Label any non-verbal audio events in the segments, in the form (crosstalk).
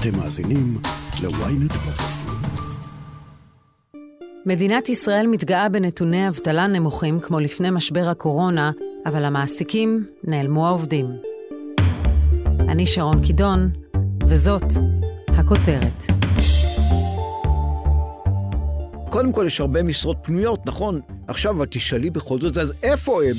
אתם מאזינים ל-ynet. מדינת ישראל מתגאה בנתוני אבטלה נמוכים כמו לפני משבר הקורונה, אבל המעסיקים נעלמו העובדים. אני שרון קידון, וזאת הכותרת. קודם כל, יש הרבה משרות פנויות, נכון? עכשיו, את תשאלי בכל זאת, אז איפה הם?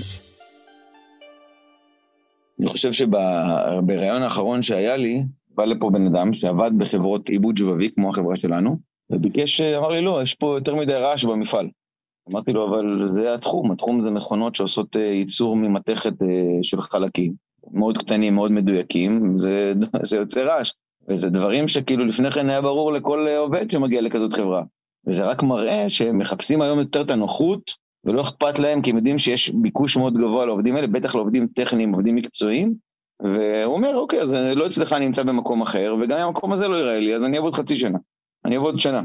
אני חושב שבריאיון האחרון שהיה לי, בא לפה בן אדם שעבד בחברות עיבוד שבבי, כמו החברה שלנו, וביקש, אמר לי, לא, יש פה יותר מדי רעש במפעל. אמרתי לו, אבל זה התחום, התחום זה מכונות שעושות אה, ייצור ממתכת אה, של חלקים, מאוד קטנים, מאוד מדויקים, זה, (laughs) זה יוצא רעש. וזה דברים שכאילו לפני כן היה ברור לכל אה, עובד שמגיע לכזאת חברה. וזה רק מראה שהם מחפשים היום יותר את הנוחות, ולא אכפת להם, כי הם יודעים שיש ביקוש מאוד גבוה לעובדים האלה, בטח לעובדים טכניים, עובדים מקצועיים, והוא אומר, אוקיי, אז לא אצלך אני נמצא במקום אחר, וגם אם המקום הזה לא ייראה לי, אז אני אעבוד חצי שנה. אני אעבוד שנה.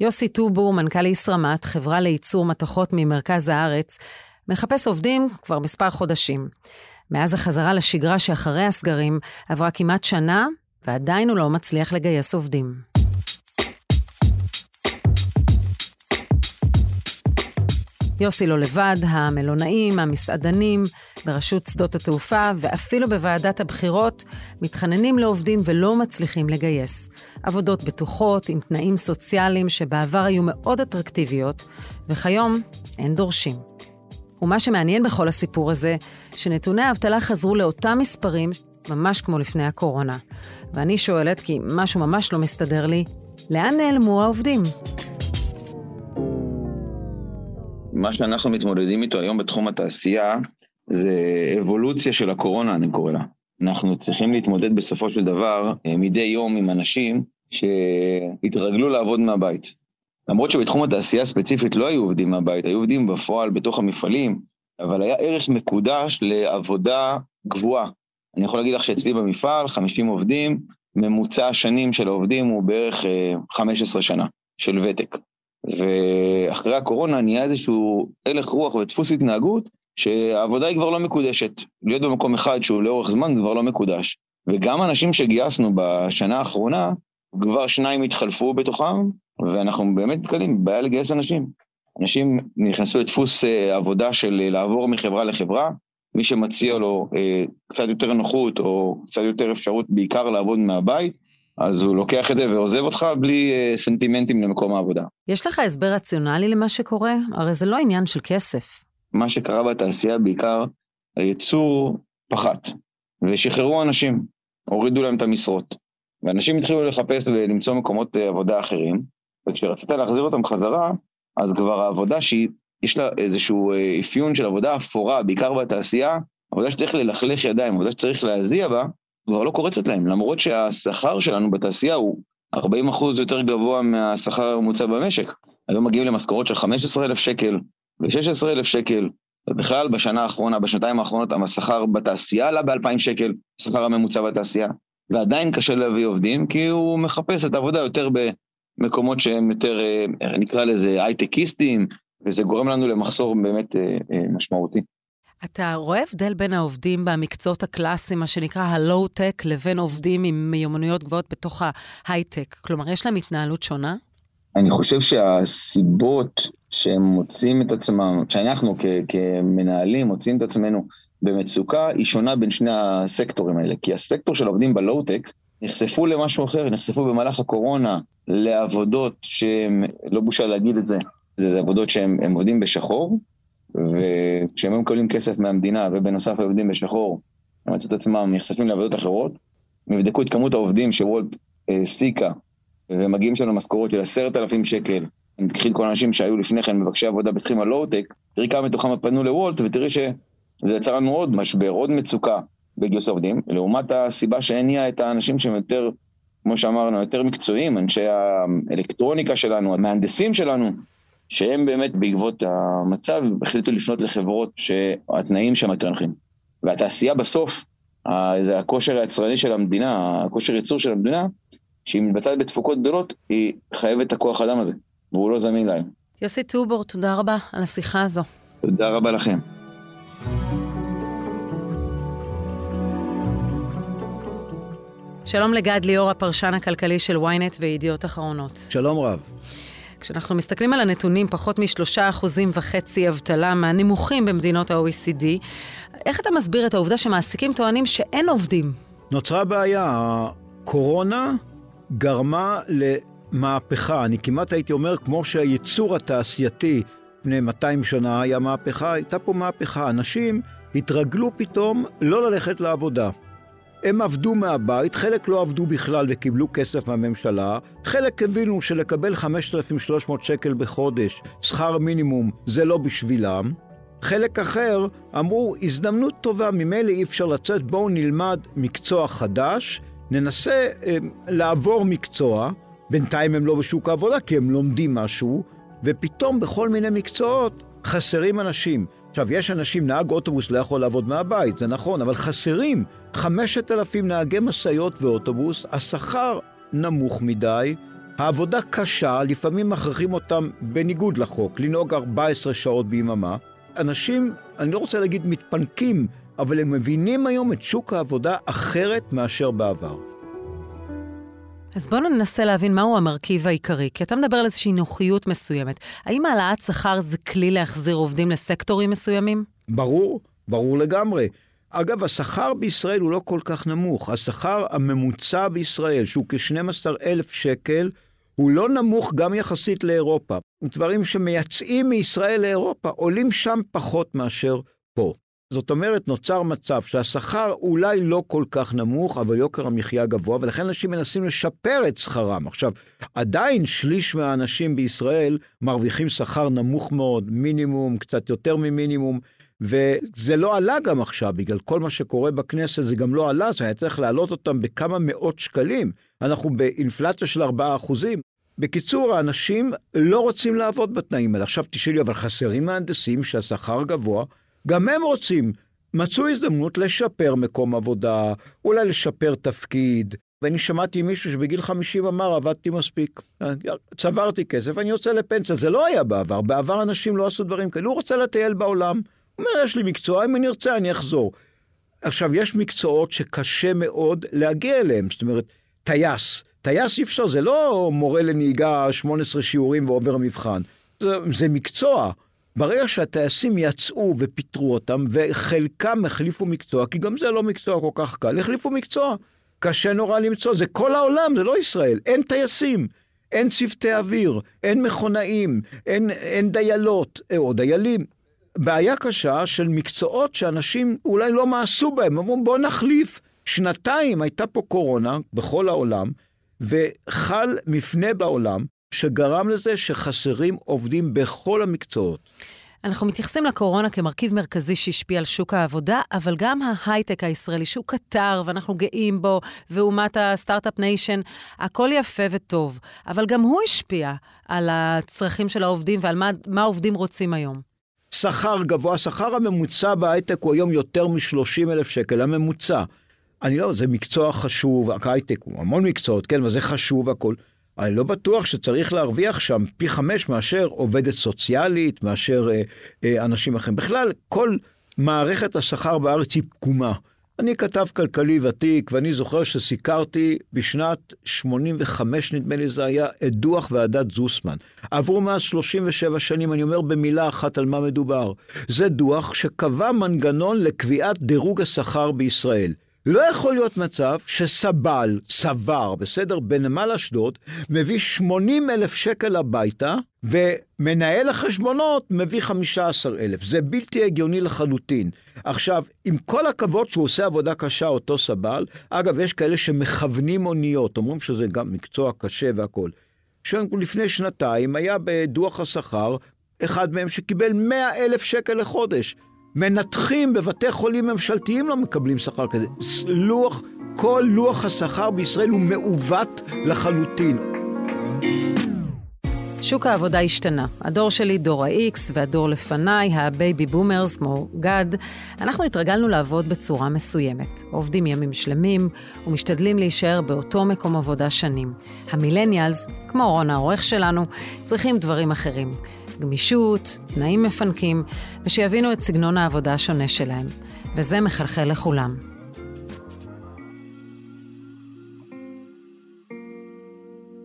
יוסי טובור, מנכ"ל ישראמט, חברה לייצור מתכות ממרכז הארץ, מחפש עובדים כבר מספר חודשים. מאז החזרה לשגרה שאחרי הסגרים, עברה כמעט שנה, ועדיין הוא לא מצליח לגייס עובדים. יוסי לא לבד, המלונאים, המסעדנים, ברשות שדות התעופה ואפילו בוועדת הבחירות מתחננים לעובדים ולא מצליחים לגייס. עבודות בטוחות עם תנאים סוציאליים שבעבר היו מאוד אטרקטיביות, וכיום אין דורשים. ומה שמעניין בכל הסיפור הזה, שנתוני האבטלה חזרו לאותם מספרים ממש כמו לפני הקורונה. ואני שואלת, כי משהו ממש לא מסתדר לי, לאן נעלמו העובדים? מה שאנחנו מתמודדים איתו היום בתחום התעשייה, זה אבולוציה של הקורונה, אני קורא לה. אנחנו צריכים להתמודד בסופו של דבר אה, מדי יום עם אנשים שהתרגלו לעבוד מהבית. למרות שבתחום התעשייה הספציפית לא היו עובדים מהבית, היו עובדים בפועל בתוך המפעלים, אבל היה ערך מקודש לעבודה גבוהה. אני יכול להגיד לך שאצלי במפעל, 50 עובדים, ממוצע השנים של העובדים הוא בערך 15 אה, שנה של ותק. ואחרי הקורונה נהיה איזשהו הלך רוח ודפוס התנהגות שהעבודה היא כבר לא מקודשת. להיות במקום אחד שהוא לאורך זמן כבר לא מקודש. וגם אנשים שגייסנו בשנה האחרונה, כבר שניים התחלפו בתוכם, ואנחנו באמת נתקלים בבעיה לגייס אנשים. אנשים נכנסו לדפוס אה, עבודה של אה, לעבור מחברה לחברה, מי שמציע לו אה, קצת יותר נוחות או קצת יותר אפשרות בעיקר לעבוד מהבית, אז הוא לוקח את זה ועוזב אותך בלי סנטימנטים למקום העבודה. יש לך הסבר רציונלי למה שקורה? הרי זה לא עניין של כסף. מה שקרה בתעשייה בעיקר, הייצור פחת, ושחררו אנשים, הורידו להם את המשרות. ואנשים התחילו לחפש ולמצוא מקומות אה, עבודה אחרים, וכשרצית להחזיר אותם חזרה, אז כבר העבודה שיש לה איזשהו אה, אפיון של עבודה אפורה, בעיקר בתעשייה, עבודה שצריך ללכלך ידיים, עבודה שצריך להזיע בה, כבר לא קורצת להם, למרות שהשכר שלנו בתעשייה הוא 40 אחוז יותר גבוה מהשכר הממוצע במשק. היום מגיעים למשכורות של 15,000 שקל ו-16,000 שקל, ובכלל בשנה האחרונה, בשנתיים האחרונות, השכר בתעשייה עלה ב-2,000 שקל, השכר הממוצע בתעשייה, ועדיין קשה להביא עובדים, כי הוא מחפש את העבודה יותר במקומות שהם יותר, אה, נקרא לזה הייטקיסטים, וזה גורם לנו למחסור באמת אה, אה, משמעותי. אתה רואה הבדל בין העובדים במקצועות הקלאסיים, מה שנקרא הלואו-טק, לבין עובדים עם מיומנויות גבוהות בתוך ההייטק? כלומר, יש להם התנהלות שונה? אני חושב שהסיבות שהם מוצאים את עצמם, שאנחנו כ- כמנהלים מוצאים את עצמנו במצוקה, היא שונה בין שני הסקטורים האלה. כי הסקטור של העובדים בלואו-טק נחשפו למשהו אחר, נחשפו במהלך הקורונה לעבודות שהם, לא בושה להגיד את זה, זה עבודות שהם עובדים בשחור, וכשהם היו מקבלים כסף מהמדינה ובנוסף עובדים בשחור, הם מצאו את עצמם נחשפים לעבודות אחרות, הם יבדקו את כמות העובדים שוולט העסיקה, ומגיעים שם למשכורות של עשרת אלפים שקל, אם תקחי כל האנשים שהיו לפני כן מבקשי עבודה בתחום הלואו-טק, תראי כמה מתוכם פנו לוולט ותראי שזה יצר לנו עוד משבר, עוד מצוקה בגיוס עובדים, לעומת הסיבה שהניעה את האנשים שהם יותר, כמו שאמרנו, יותר מקצועיים, אנשי האלקטרוניקה שלנו, המהנדסים שלנו, שהם באמת בעקבות המצב החליטו לפנות לחברות שהתנאים שם יותר נוחים. והתעשייה בסוף, זה הכושר היצרני של המדינה, הכושר ייצור של המדינה, שהיא מתבצעת בתפוקות גדולות, היא חייבת את הכוח אדם הזה, והוא לא זמין להם. יוסי טובור, תודה רבה על השיחה הזו. תודה רבה לכם. שלום לגד ליאור, הפרשן הכלכלי של ynet וידיעות אחרונות. שלום רב. כשאנחנו מסתכלים על הנתונים, פחות משלושה אחוזים וחצי אבטלה מהנמוכים במדינות ה-OECD, איך אתה מסביר את העובדה שמעסיקים טוענים שאין עובדים? נוצרה בעיה, הקורונה גרמה למהפכה, אני כמעט הייתי אומר, כמו שהייצור התעשייתי לפני 200 שנה היה מהפכה, הייתה פה מהפכה. אנשים התרגלו פתאום לא ללכת לעבודה. הם עבדו מהבית, חלק לא עבדו בכלל וקיבלו כסף מהממשלה, חלק הבינו שלקבל 5,300 שקל בחודש, שכר מינימום, זה לא בשבילם. חלק אחר אמרו, הזדמנות טובה, ממילא אי אפשר לצאת, בואו נלמד מקצוע חדש, ננסה אה, לעבור מקצוע, בינתיים הם לא בשוק העבודה כי הם לומדים משהו, ופתאום בכל מיני מקצועות חסרים אנשים. עכשיו, יש אנשים, נהג אוטובוס לא יכול לעבוד מהבית, זה נכון, אבל חסרים 5,000 נהגי משאיות ואוטובוס, השכר נמוך מדי, העבודה קשה, לפעמים מכריחים אותם בניגוד לחוק, לנהוג 14 שעות ביממה. אנשים, אני לא רוצה להגיד מתפנקים, אבל הם מבינים היום את שוק העבודה אחרת מאשר בעבר. אז בואו ננסה להבין מהו המרכיב העיקרי, כי אתה מדבר על איזושהי נוחיות מסוימת. האם העלאת שכר זה כלי להחזיר עובדים לסקטורים מסוימים? ברור, ברור לגמרי. אגב, השכר בישראל הוא לא כל כך נמוך. השכר הממוצע בישראל, שהוא כ-12,000 שקל, הוא לא נמוך גם יחסית לאירופה. דברים שמייצאים מישראל לאירופה עולים שם פחות מאשר פה. זאת אומרת, נוצר מצב שהשכר אולי לא כל כך נמוך, אבל יוקר המחיה גבוה, ולכן אנשים מנסים לשפר את שכרם. עכשיו, עדיין שליש מהאנשים בישראל מרוויחים שכר נמוך מאוד, מינימום, קצת יותר ממינימום, וזה לא עלה גם עכשיו, בגלל כל מה שקורה בכנסת זה גם לא עלה, זה היה צריך להעלות אותם בכמה מאות שקלים. אנחנו באינפלציה של 4 אחוזים. בקיצור, האנשים לא רוצים לעבוד בתנאים האלה. עכשיו תשאלי, אבל חסרים מהנדסים שהשכר גבוה, גם הם רוצים. מצאו הזדמנות לשפר מקום עבודה, אולי לשפר תפקיד. ואני שמעתי מישהו שבגיל 50 אמר, עבדתי מספיק, צברתי כסף, אני יוצא לפנסיה. זה לא היה בעבר, בעבר אנשים לא עשו דברים כאלה, הוא רוצה לטייל בעולם. הוא אומר, יש לי מקצוע, אם אני ארצה אני אחזור. עכשיו, יש מקצועות שקשה מאוד להגיע אליהם, זאת אומרת, טייס. טייס אי אפשר, זה לא מורה לנהיגה 18 שיעורים ועובר מבחן. זה, זה מקצוע. ברגע שהטייסים יצאו ופיטרו אותם, וחלקם החליפו מקצוע, כי גם זה לא מקצוע כל כך קל, החליפו מקצוע. קשה נורא למצוא, זה כל העולם, זה לא ישראל. אין טייסים, אין צוותי אוויר, אין מכונאים, אין, אין דיילות, אה, או דיילים. בעיה קשה של מקצועות שאנשים אולי לא מעשו בהם, אמרו בואו נחליף. שנתיים הייתה פה קורונה בכל העולם, וחל מפנה בעולם שגרם לזה שחסרים עובדים בכל המקצועות. אנחנו מתייחסים לקורונה כמרכיב מרכזי שהשפיע על שוק העבודה, אבל גם ההייטק הישראלי, שהוא קטר ואנחנו גאים בו, ואומת ה start-up nation, הכל יפה וטוב, אבל גם הוא השפיע על הצרכים של העובדים ועל מה, מה העובדים רוצים היום. שכר גבוה, השכר הממוצע בהייטק הוא היום יותר מ-30 אלף שקל, הממוצע. אני לא, זה מקצוע חשוב, ההייטק הוא המון מקצועות, כן, וזה חשוב הכל. אני לא בטוח שצריך להרוויח שם פי חמש מאשר עובדת סוציאלית, מאשר אה, אה, אנשים אחרים. בכלל, כל מערכת השכר בארץ היא פגומה. אני כתב כלכלי ותיק, ואני זוכר שסיקרתי בשנת 85, נדמה לי זה היה, את דוח ועדת זוסמן. עברו מאז 37 שנים, אני אומר במילה אחת על מה מדובר. זה דוח שקבע מנגנון לקביעת דירוג השכר בישראל. לא יכול להיות מצב שסבל, סבר, בסדר, בנמל אשדוד, מביא 80 אלף שקל הביתה, ומנהל החשבונות מביא 15 אלף. זה בלתי הגיוני לחלוטין. עכשיו, עם כל הכבוד שהוא עושה עבודה קשה, אותו סבל, אגב, יש כאלה שמכוונים אוניות, אומרים שזה גם מקצוע קשה והכול. לפני שנתיים היה בדוח השכר אחד מהם שקיבל 100 אלף שקל לחודש. מנתחים בבתי חולים ממשלתיים לא מקבלים שכר כזה. לוח, כל לוח השכר בישראל הוא מעוות לחלוטין. שוק העבודה השתנה. הדור שלי, דור ה-X, והדור לפניי, ה baby boomers, כמו גד, אנחנו התרגלנו לעבוד בצורה מסוימת. עובדים ימים שלמים ומשתדלים להישאר באותו מקום עבודה שנים. ה millennials, כמו רון העורך שלנו, צריכים דברים אחרים. גמישות, תנאים מפנקים, ושיבינו את סגנון העבודה השונה שלהם. וזה מחלחל לכולם.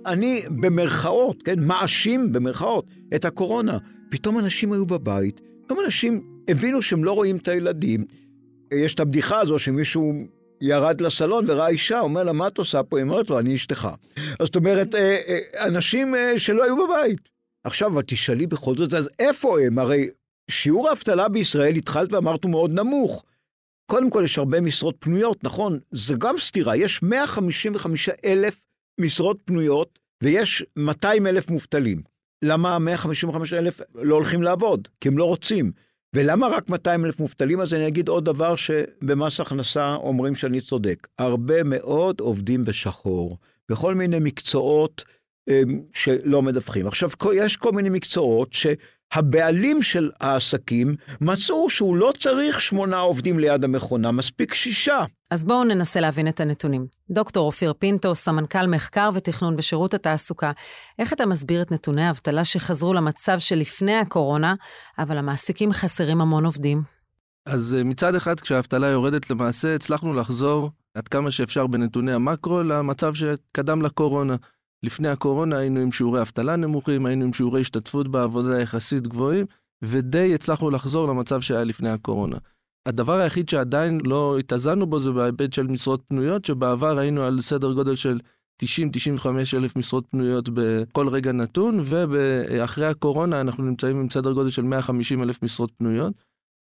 אני במרכאות, כן, מאשים במרכאות את הקורונה. פתאום אנשים היו בבית, פתאום אנשים הבינו שהם לא רואים את הילדים. יש את הבדיחה הזו שמישהו ירד לסלון וראה אישה, אומר לה, מה את עושה פה? היא אומרת לו, אני אשתך. זאת אומרת, אה, אה, אנשים אה, שלא היו בבית. עכשיו, תשאלי בכל זאת, אז איפה הם? הרי שיעור האבטלה בישראל, התחלת ואמרת, הוא מאוד נמוך. קודם כל, יש הרבה משרות פנויות, נכון? זה גם סתירה. יש 155 אלף משרות פנויות, ויש 200 אלף מובטלים. למה 155 אלף לא הולכים לעבוד? כי הם לא רוצים. ולמה רק 200 אלף מובטלים? אז אני אגיד עוד דבר שבמס הכנסה אומרים שאני צודק. הרבה מאוד עובדים בשחור, בכל מיני מקצועות שלא מדווחים. עכשיו, יש כל מיני מקצועות שהבעלים של העסקים מצאו שהוא לא צריך שמונה עובדים ליד המכונה, מספיק שישה. אז בואו ננסה להבין את הנתונים. דוקטור אופיר פינטו, סמנכ"ל מחקר ותכנון בשירות התעסוקה, איך אתה מסביר את נתוני האבטלה שחזרו למצב שלפני הקורונה, אבל המעסיקים חסרים המון עובדים? אז אה, מצד אחד, כשהאבטלה יורדת למעשה, הצלחנו לחזור עד כמה שאפשר בנתוני המקרו למצב שקדם לקורונה. לפני הקורונה היינו עם שיעורי אבטלה נמוכים, היינו עם שיעורי השתתפות בעבודה יחסית גבוהים, ודי הצלחנו לחזור למצב שהיה לפני הקורונה. הדבר היחיד שעדיין לא התאזנו בו זה בהיבט של משרות פנויות, שבעבר היינו על סדר גודל של 90-95 אלף משרות פנויות בכל רגע נתון, ואחרי הקורונה אנחנו נמצאים עם סדר גודל של 150 אלף משרות פנויות.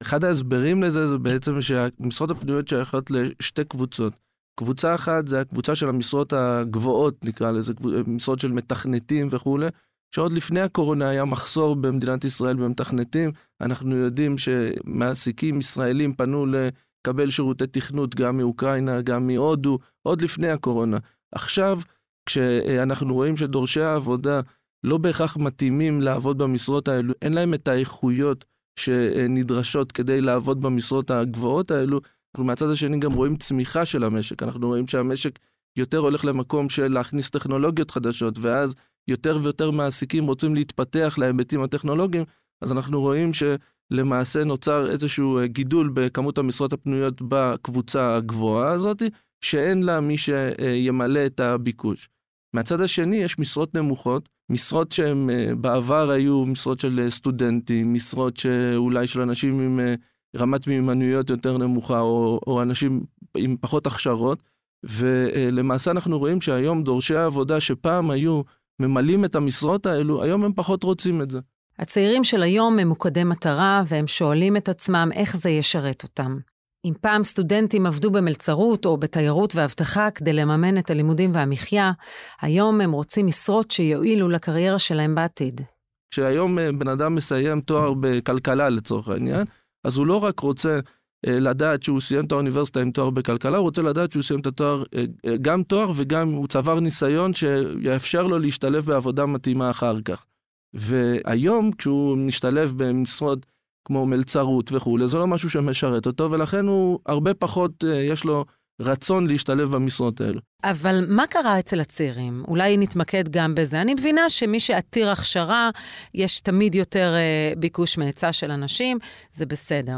אחד ההסברים לזה זה בעצם שהמשרות הפנויות שייכות לשתי קבוצות. קבוצה אחת זה הקבוצה של המשרות הגבוהות, נקרא לזה, משרות של מתכנתים וכולי, שעוד לפני הקורונה היה מחסור במדינת ישראל במתכנתים. אנחנו יודעים שמעסיקים ישראלים פנו לקבל שירותי תכנות גם מאוקראינה, גם מהודו, עוד לפני הקורונה. עכשיו, כשאנחנו רואים שדורשי העבודה לא בהכרח מתאימים לעבוד במשרות האלו, אין להם את האיכויות שנדרשות כדי לעבוד במשרות הגבוהות האלו, אנחנו מהצד השני גם רואים צמיחה של המשק, אנחנו רואים שהמשק יותר הולך למקום של להכניס טכנולוגיות חדשות, ואז יותר ויותר מעסיקים רוצים להתפתח להיבטים הטכנולוגיים, אז אנחנו רואים שלמעשה נוצר איזשהו אה, גידול בכמות המשרות הפנויות בקבוצה הגבוהה הזאת, שאין לה מי שימלא את הביקוש. מהצד השני יש משרות נמוכות, משרות שהן אה, בעבר היו משרות של אה, סטודנטים, משרות שאולי של אנשים עם רמת מיומנויות יותר נמוכה, או, או אנשים עם פחות הכשרות, ולמעשה אנחנו רואים שהיום דורשי העבודה שפעם היו ממלאים את המשרות האלו, היום הם פחות רוצים את זה. הצעירים של היום ממוקדי מטרה, והם שואלים את עצמם איך זה ישרת אותם. אם פעם סטודנטים עבדו במלצרות או בתיירות ואבטחה כדי לממן את הלימודים והמחיה, היום הם רוצים משרות שיועילו לקריירה שלהם בעתיד. כשהיום אה, בן אדם מסיים תואר בכלכלה לצורך העניין, אז הוא לא רק רוצה אה, לדעת שהוא סיים את האוניברסיטה עם תואר בכלכלה, הוא רוצה לדעת שהוא סיים את התואר, אה, אה, גם תואר וגם הוא צבר ניסיון שיאפשר לו להשתלב בעבודה מתאימה אחר כך. והיום כשהוא משתלב במשרות כמו מלצרות וכולי, זה לא משהו שמשרת אותו, ולכן הוא הרבה פחות, יש לו רצון להשתלב במשרות האלו. אבל מה קרה אצל הצעירים? אולי נתמקד גם בזה. אני מבינה שמי שעתיר הכשרה, יש תמיד יותר uh, ביקוש מהיצע של אנשים, זה בסדר.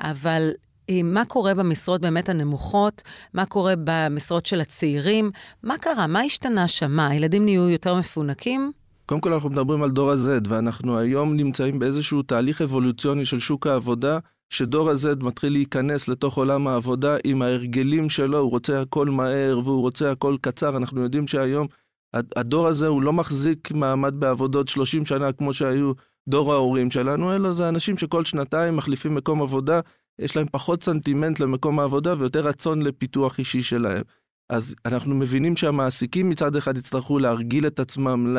אבל אה, מה קורה במשרות באמת הנמוכות? מה קורה במשרות של הצעירים? מה קרה? מה השתנה שם? מה, הילדים נהיו יותר מפונקים? קודם כל אנחנו מדברים על דור ה-Z, ואנחנו היום נמצאים באיזשהו תהליך אבולוציוני של שוק העבודה, שדור ה-Z מתחיל להיכנס לתוך עולם העבודה עם ההרגלים שלו, הוא רוצה הכל מהר והוא רוצה הכל קצר. אנחנו יודעים שהיום הדור הזה הוא לא מחזיק מעמד בעבודות 30 שנה כמו שהיו דור ההורים שלנו, אלא זה אנשים שכל שנתיים מחליפים מקום עבודה, יש להם פחות סנטימנט למקום העבודה ויותר רצון לפיתוח אישי שלהם. אז אנחנו מבינים שהמעסיקים מצד אחד יצטרכו להרגיל את עצמם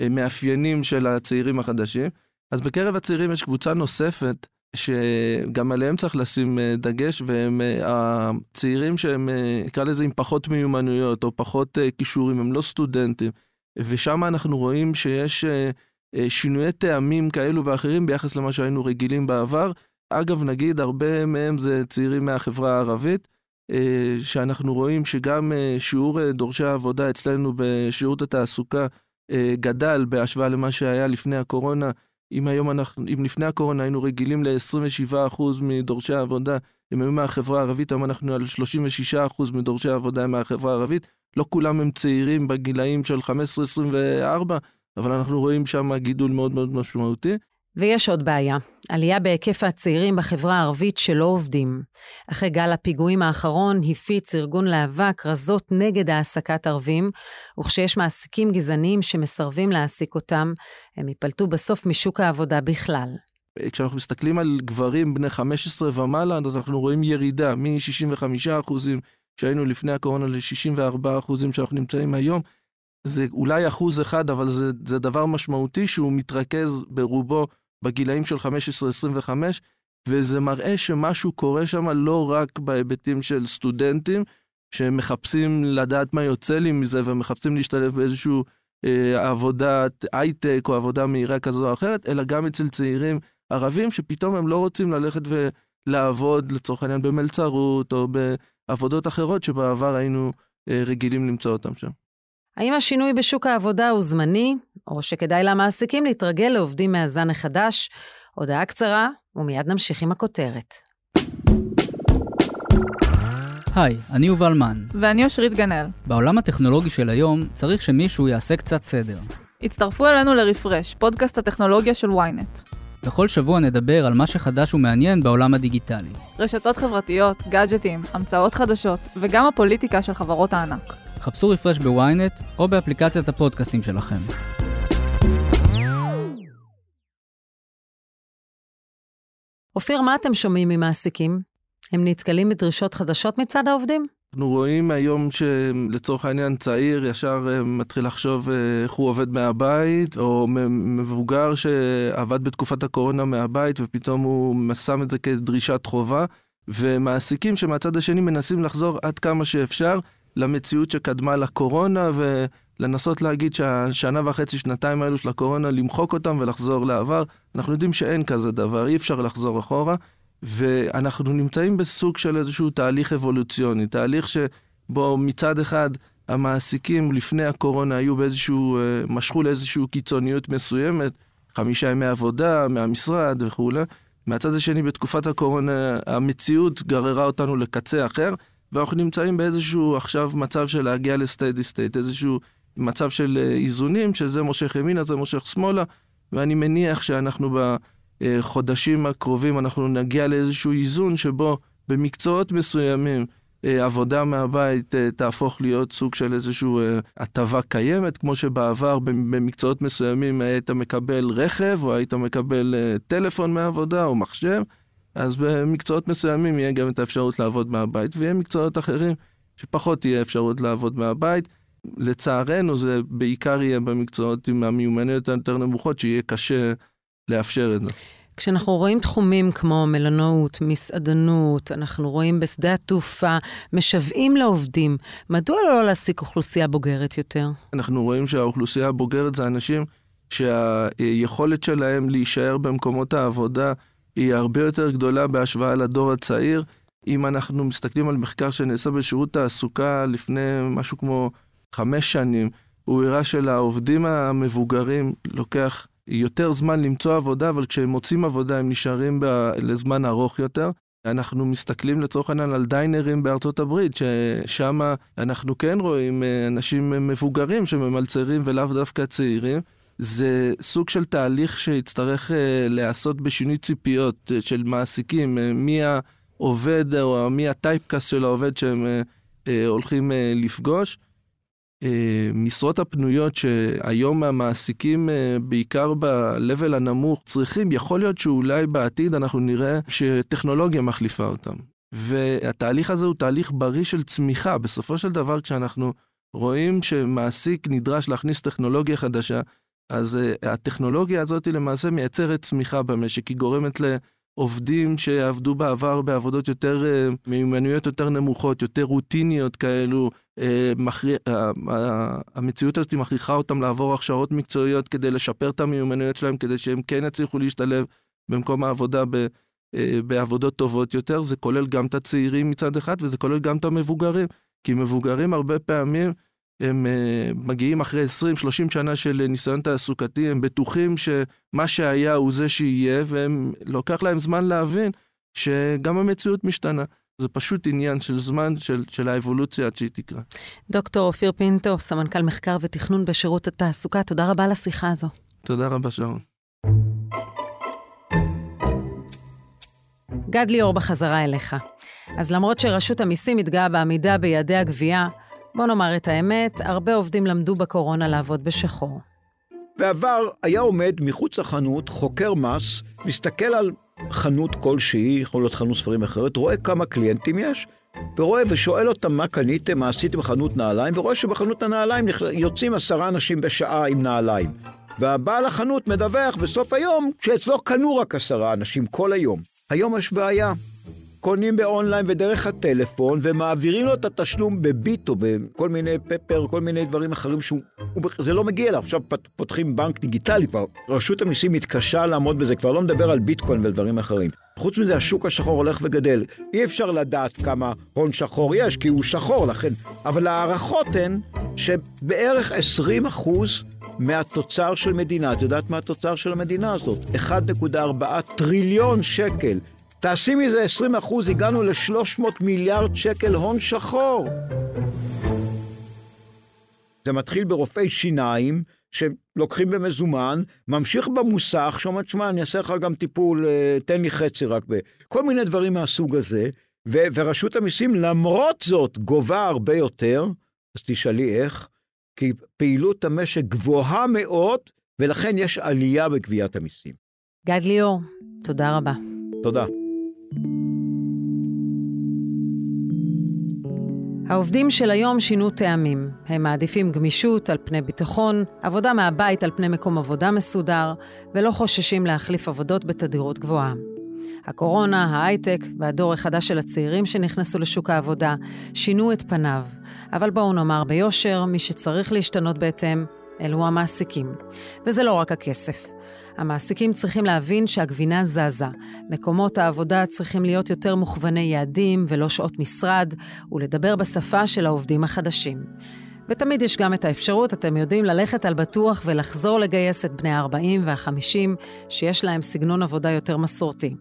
למאפיינים של הצעירים החדשים. אז בקרב הצעירים יש קבוצה נוספת שגם עליהם צריך לשים אה, דגש, והם אה, הצעירים שהם, אה, נקרא לזה, עם פחות מיומנויות או פחות כישורים, הם לא סטודנטים. ושם אנחנו רואים שיש שינויי טעמים כאלו ואחרים ביחס למה שהיינו רגילים בעבר. אגב, נגיד, הרבה מהם זה צעירים מהחברה הערבית, שאנחנו רואים שגם שיעור דורשי העבודה אצלנו בשירות התעסוקה גדל בהשוואה למה שהיה לפני הקורונה. אם היום אנחנו, אם לפני הקורונה היינו רגילים ל-27% מדורשי העבודה, הם היו מהחברה הערבית, היום אנחנו על 36% מדורשי העבודה מהחברה הערבית, לא כולם הם צעירים בגילאים של 15-24, אבל אנחנו רואים שם גידול מאוד מאוד משמעותי. ויש עוד בעיה, עלייה בהיקף הצעירים בחברה הערבית שלא עובדים. אחרי גל הפיגועים האחרון הפיץ ארגון להב"ה כרזות נגד העסקת ערבים, וכשיש מעסיקים גזעניים שמסרבים להעסיק אותם, הם ייפלטו בסוף משוק העבודה בכלל. כשאנחנו מסתכלים על גברים בני 15 ומעלה, אנחנו רואים ירידה מ-65% שהיינו לפני הקורונה ל-64% שאנחנו נמצאים היום. זה אולי אחוז אחד, אבל זה, זה דבר משמעותי שהוא מתרכז ברובו בגילאים של 15-25, וזה מראה שמשהו קורה שם לא רק בהיבטים של סטודנטים, שמחפשים לדעת מה יוצא לי מזה ומחפשים להשתלב באיזושהי אה, עבודת הייטק או עבודה מהירה כזו או אחרת, אלא גם אצל צעירים ערבים שפתאום הם לא רוצים ללכת ולעבוד לצורך העניין במלצרות או בעבודות אחרות שבעבר היינו אה, רגילים למצוא אותם שם. האם השינוי בשוק העבודה הוא זמני, או שכדאי למעסיקים להתרגל לעובדים מהזן החדש? הודעה קצרה, ומיד נמשיך עם הכותרת. היי, אני יובל מן. ואני אושרית גנאל. בעולם הטכנולוגי של היום צריך שמישהו יעשה קצת סדר. הצטרפו אלינו לרפרש, פודקאסט הטכנולוגיה של ynet. בכל שבוע נדבר על מה שחדש ומעניין בעולם הדיגיטלי. רשתות חברתיות, גאדג'טים, המצאות חדשות, וגם הפוליטיקה של חברות הענק. חפשו רפרש בוויינט או באפליקציית הפודקאסטים שלכם. אופיר, מה אתם שומעים ממעסיקים? הם נתקלים בדרישות חדשות מצד העובדים? אנחנו רואים היום שלצורך העניין צעיר ישר אה, מתחיל לחשוב אה, איך הוא עובד מהבית, או מבוגר שעבד בתקופת הקורונה מהבית ופתאום הוא שם את זה כדרישת חובה, ומעסיקים שמהצד השני מנסים לחזור עד כמה שאפשר למציאות שקדמה לקורונה ולנסות להגיד שהשנה וחצי, שנתיים האלו של הקורונה, למחוק אותם ולחזור לעבר. אנחנו יודעים שאין כזה דבר, אי אפשר לחזור אחורה. ואנחנו נמצאים בסוג של איזשהו תהליך אבולוציוני, תהליך שבו מצד אחד המעסיקים לפני הקורונה היו באיזשהו, אה, משכו לאיזושהי קיצוניות מסוימת, חמישה ימי עבודה מהמשרד וכולי. מהצד השני, בתקופת הקורונה המציאות גררה אותנו לקצה אחר, ואנחנו נמצאים באיזשהו עכשיו מצב של להגיע לסטיידי סטייט, איזשהו מצב של אה, איזונים, שזה מושך ימינה, זה מושך שמאלה, ואני מניח שאנחנו בחודשים הקרובים אנחנו נגיע לאיזשהו איזון שבו במקצועות מסוימים אה, עבודה מהבית אה, תהפוך להיות סוג של איזושהי הטבה קיימת, כמו שבעבר במקצועות מסוימים היית מקבל רכב, או היית מקבל טלפון מהעבודה, או מחשב. אז במקצועות מסוימים יהיה גם את האפשרות לעבוד מהבית, ויהיה מקצועות אחרים שפחות תהיה אפשרות לעבוד מהבית. לצערנו זה בעיקר יהיה במקצועות עם המיומנויות היותר נמוכות, שיהיה קשה לאפשר את זה. כשאנחנו רואים תחומים כמו מלונאות, מסעדנות, אנחנו רואים בשדה התעופה, משוועים לעובדים, מדוע לא להעסיק אוכלוסייה בוגרת יותר? אנחנו רואים שהאוכלוסייה הבוגרת זה אנשים שהיכולת שלהם להישאר במקומות העבודה היא הרבה יותר גדולה בהשוואה לדור הצעיר. אם אנחנו מסתכלים על מחקר שנעשה בשירות תעסוקה לפני משהו כמו חמש שנים, הוא הראה שלעובדים המבוגרים לוקח יותר זמן למצוא עבודה, אבל כשהם מוצאים עבודה הם נשארים ב- לזמן ארוך יותר. אנחנו מסתכלים לצורך העניין על דיינרים בארצות הברית, ששם אנחנו כן רואים אה, אנשים מבוגרים שממלצרים ולאו דווקא צעירים. זה סוג של תהליך שיצטרך uh, להיעשות בשינוי ציפיות uh, של מעסיקים, uh, מי העובד או מי הטייפקאסט של העובד שהם uh, uh, הולכים uh, לפגוש. Uh, משרות הפנויות שהיום המעסיקים, uh, בעיקר ב-level הנמוך, צריכים, יכול להיות שאולי בעתיד אנחנו נראה שטכנולוגיה מחליפה אותם. והתהליך הזה הוא תהליך בריא של צמיחה. בסופו של דבר, כשאנחנו רואים שמעסיק נדרש להכניס טכנולוגיה חדשה, אז uh, הטכנולוגיה הזאת למעשה מייצרת צמיחה במשק, היא גורמת לעובדים שעבדו בעבר בעבודות יותר, uh, מיומנויות יותר נמוכות, יותר רוטיניות כאלו, מכריע, uh, uh, המציאות הזאת מכריחה אותם לעבור הכשרות מקצועיות כדי לשפר את המיומנויות שלהם, כדי שהם כן יצליחו להשתלב במקום העבודה ב, בעבודות טובות יותר. זה כולל גם את הצעירים מצד אחד, וזה כולל גם את המבוגרים, כי מבוגרים הרבה פעמים, הם uh, מגיעים אחרי 20-30 שנה של ניסיון תעסוקתי, הם בטוחים שמה שהיה הוא זה שיהיה, והם לוקח להם זמן להבין שגם המציאות משתנה. זה פשוט עניין של זמן, של, של האבולוציה עד שהיא תקרה. דוקטור אופיר פינטו, סמנכ"ל מחקר ותכנון בשירות התעסוקה, תודה רבה על השיחה הזו. תודה רבה, שרון. גד ליאור בחזרה אליך. אז למרות שרשות המיסים מתגאה בעמידה ביעדי הגבייה, בוא נאמר את האמת, הרבה עובדים למדו בקורונה לעבוד בשחור. בעבר היה עומד מחוץ לחנות חוקר מס, מסתכל על חנות כלשהי, יכול להיות חנות ספרים אחרת, רואה כמה קליינטים יש, ורואה ושואל אותם מה קניתם, מה עשיתם בחנות נעליים, ורואה שבחנות הנעליים יוצאים עשרה אנשים בשעה עם נעליים. והבעל החנות מדווח בסוף היום שאצלו קנו רק עשרה אנשים כל היום. היום יש בעיה. קונים באונליין ודרך הטלפון, ומעבירים לו את התשלום בביט או בכל מיני פפר, כל מיני דברים אחרים שהוא... זה לא מגיע אליו. עכשיו פותחים בנק דיגיטלי כבר. רשות המיסים מתקשה לעמוד בזה, כבר לא מדבר על ביטקוין ודברים אחרים. חוץ מזה, השוק השחור הולך וגדל. אי אפשר לדעת כמה הון שחור יש, כי הוא שחור, לכן... אבל ההערכות הן שבערך 20 אחוז מהתוצר של מדינה, את יודעת מה התוצר של המדינה הזאת? 1.4 טריליון שקל תעשי מזה 20 אחוז, הגענו ל-300 מיליארד שקל הון שחור. זה מתחיל ברופאי שיניים, שלוקחים במזומן, ממשיך במוסך, שאומר, תשמע, אני אעשה לך גם טיפול, אה, תן לי חצי רק ב... כל מיני דברים מהסוג הזה, ו- ורשות המיסים למרות זאת גובה הרבה יותר, אז תשאלי איך, כי פעילות המשק גבוהה מאוד, ולכן יש עלייה בגביית המיסים. גד ליאור, תודה רבה. תודה. העובדים של היום שינו טעמים. הם מעדיפים גמישות על פני ביטחון, עבודה מהבית על פני מקום עבודה מסודר, ולא חוששים להחליף עבודות בתדירות גבוהה. הקורונה, ההייטק והדור החדש של הצעירים שנכנסו לשוק העבודה שינו את פניו. אבל בואו נאמר ביושר, מי שצריך להשתנות בהתאם, אלו המעסיקים. וזה לא רק הכסף. המעסיקים צריכים להבין שהגבינה זזה. מקומות העבודה צריכים להיות יותר מוכווני יעדים ולא שעות משרד, ולדבר בשפה של העובדים החדשים. ותמיד יש גם את האפשרות, אתם יודעים, ללכת על בטוח ולחזור לגייס את בני ה-40 וה-50, שיש להם סגנון עבודה יותר מסורתי.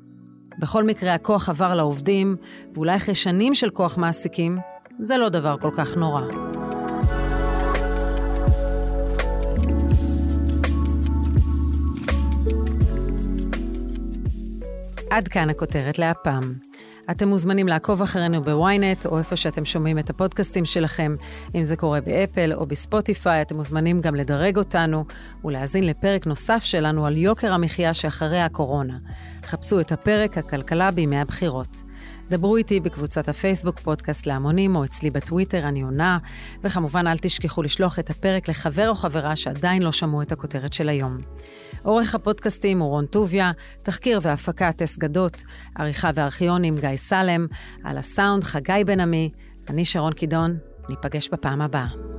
בכל מקרה, הכוח עבר לעובדים, ואולי אחרי שנים של כוח מעסיקים, זה לא דבר כל כך נורא. עד כאן הכותרת להפעם. אתם מוזמנים לעקוב אחרינו בוויינט, או איפה שאתם שומעים את הפודקאסטים שלכם. אם זה קורה באפל או בספוטיפיי, אתם מוזמנים גם לדרג אותנו ולהאזין לפרק נוסף שלנו על יוקר המחיה שאחרי הקורונה. חפשו את הפרק הכלכלה בימי הבחירות. דברו איתי בקבוצת הפייסבוק פודקאסט להמונים, או אצלי בטוויטר, אני עונה, וכמובן אל תשכחו לשלוח את הפרק לחבר או חברה שעדיין לא שמעו את הכותרת של היום. עורך הפודקאסטים הוא רון טוביה, תחקיר והפקה טס גדות, עריכה וארכיונים גיא סלם, על הסאונד חגי בן עמי, אני שרון קידון, ניפגש בפעם הבאה.